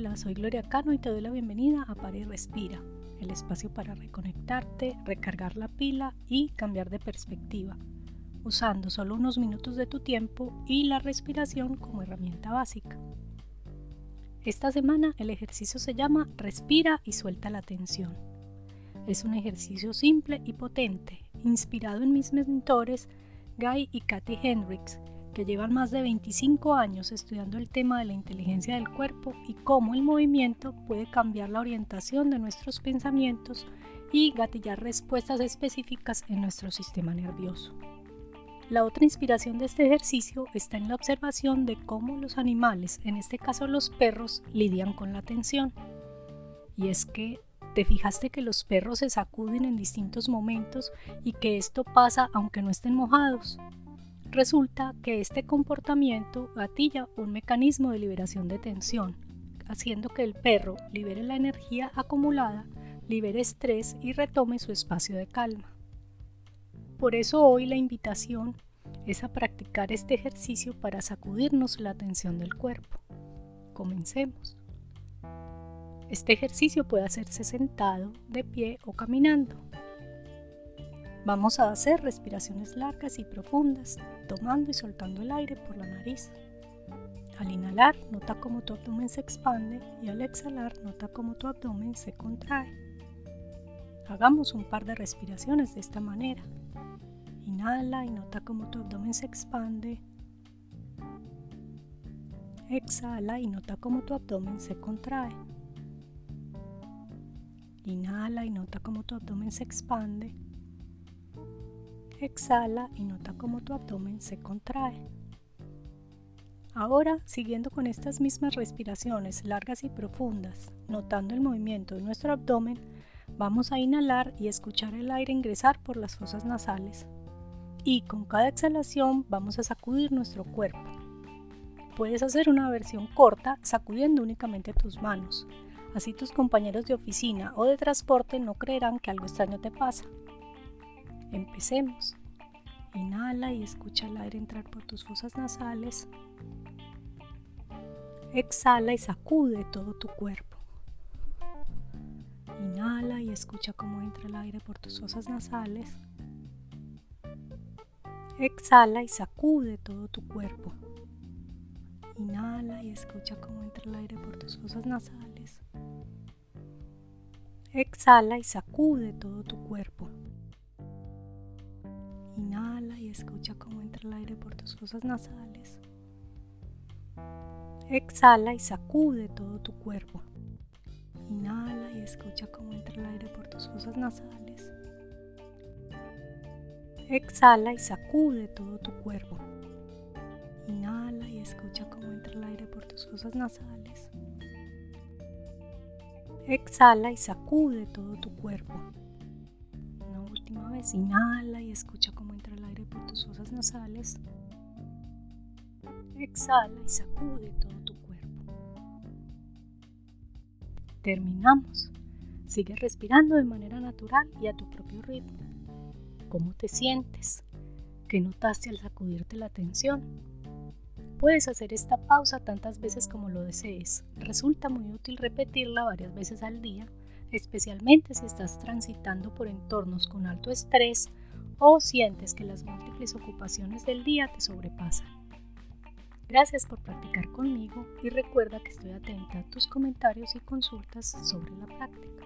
Soy Gloria Cano y te doy la bienvenida a Para y Respira, el espacio para reconectarte, recargar la pila y cambiar de perspectiva, usando solo unos minutos de tu tiempo y la respiración como herramienta básica. Esta semana el ejercicio se llama Respira y suelta la tensión. Es un ejercicio simple y potente, inspirado en mis mentores Guy y Kathy Hendricks, que llevan más de 25 años estudiando el tema de la inteligencia del cuerpo y cómo el movimiento puede cambiar la orientación de nuestros pensamientos y gatillar respuestas específicas en nuestro sistema nervioso. La otra inspiración de este ejercicio está en la observación de cómo los animales, en este caso los perros, lidian con la tensión. Y es que ¿Te fijaste que los perros se sacuden en distintos momentos y que esto pasa aunque no estén mojados? Resulta que este comportamiento gatilla un mecanismo de liberación de tensión, haciendo que el perro libere la energía acumulada, libere estrés y retome su espacio de calma. Por eso hoy la invitación es a practicar este ejercicio para sacudirnos la tensión del cuerpo. Comencemos. Este ejercicio puede hacerse sentado, de pie o caminando. Vamos a hacer respiraciones largas y profundas, tomando y soltando el aire por la nariz. Al inhalar, nota cómo tu abdomen se expande y al exhalar, nota cómo tu abdomen se contrae. Hagamos un par de respiraciones de esta manera. Inhala y nota cómo tu abdomen se expande. Exhala y nota cómo tu abdomen se contrae. Inhala y nota cómo tu abdomen se expande. Exhala y nota cómo tu abdomen se contrae. Ahora, siguiendo con estas mismas respiraciones largas y profundas, notando el movimiento de nuestro abdomen, vamos a inhalar y escuchar el aire ingresar por las fosas nasales. Y con cada exhalación vamos a sacudir nuestro cuerpo. Puedes hacer una versión corta sacudiendo únicamente tus manos. Así tus compañeros de oficina o de transporte no creerán que algo extraño te pasa. Empecemos. Inhala y escucha el aire entrar por tus fosas nasales. Exhala y sacude todo tu cuerpo. Inhala y escucha cómo entra el aire por tus fosas nasales. Exhala y sacude todo tu cuerpo. Inhala y escucha cómo entra el aire por tus fosas nasales. Exhala y sacude todo tu cuerpo. Escucha cómo entra el aire por tus fosas nasales. Exhala y sacude todo tu cuerpo. Inhala y escucha cómo entra el aire por tus fosas nasales. Exhala y sacude todo tu cuerpo. Inhala y escucha cómo entra el aire por tus fosas nasales. Exhala y sacude todo tu cuerpo. Última vez, inhala y escucha cómo entra el aire por tus fosas nasales. Exhala y sacude todo tu cuerpo. Terminamos. Sigue respirando de manera natural y a tu propio ritmo. ¿Cómo te sientes? ¿Qué notaste al sacudirte la tensión? Puedes hacer esta pausa tantas veces como lo desees. Resulta muy útil repetirla varias veces al día, especialmente si estás transitando por entornos con alto estrés o sientes que las múltiples ocupaciones del día te sobrepasan. Gracias por practicar conmigo y recuerda que estoy atenta a tus comentarios y consultas sobre la práctica.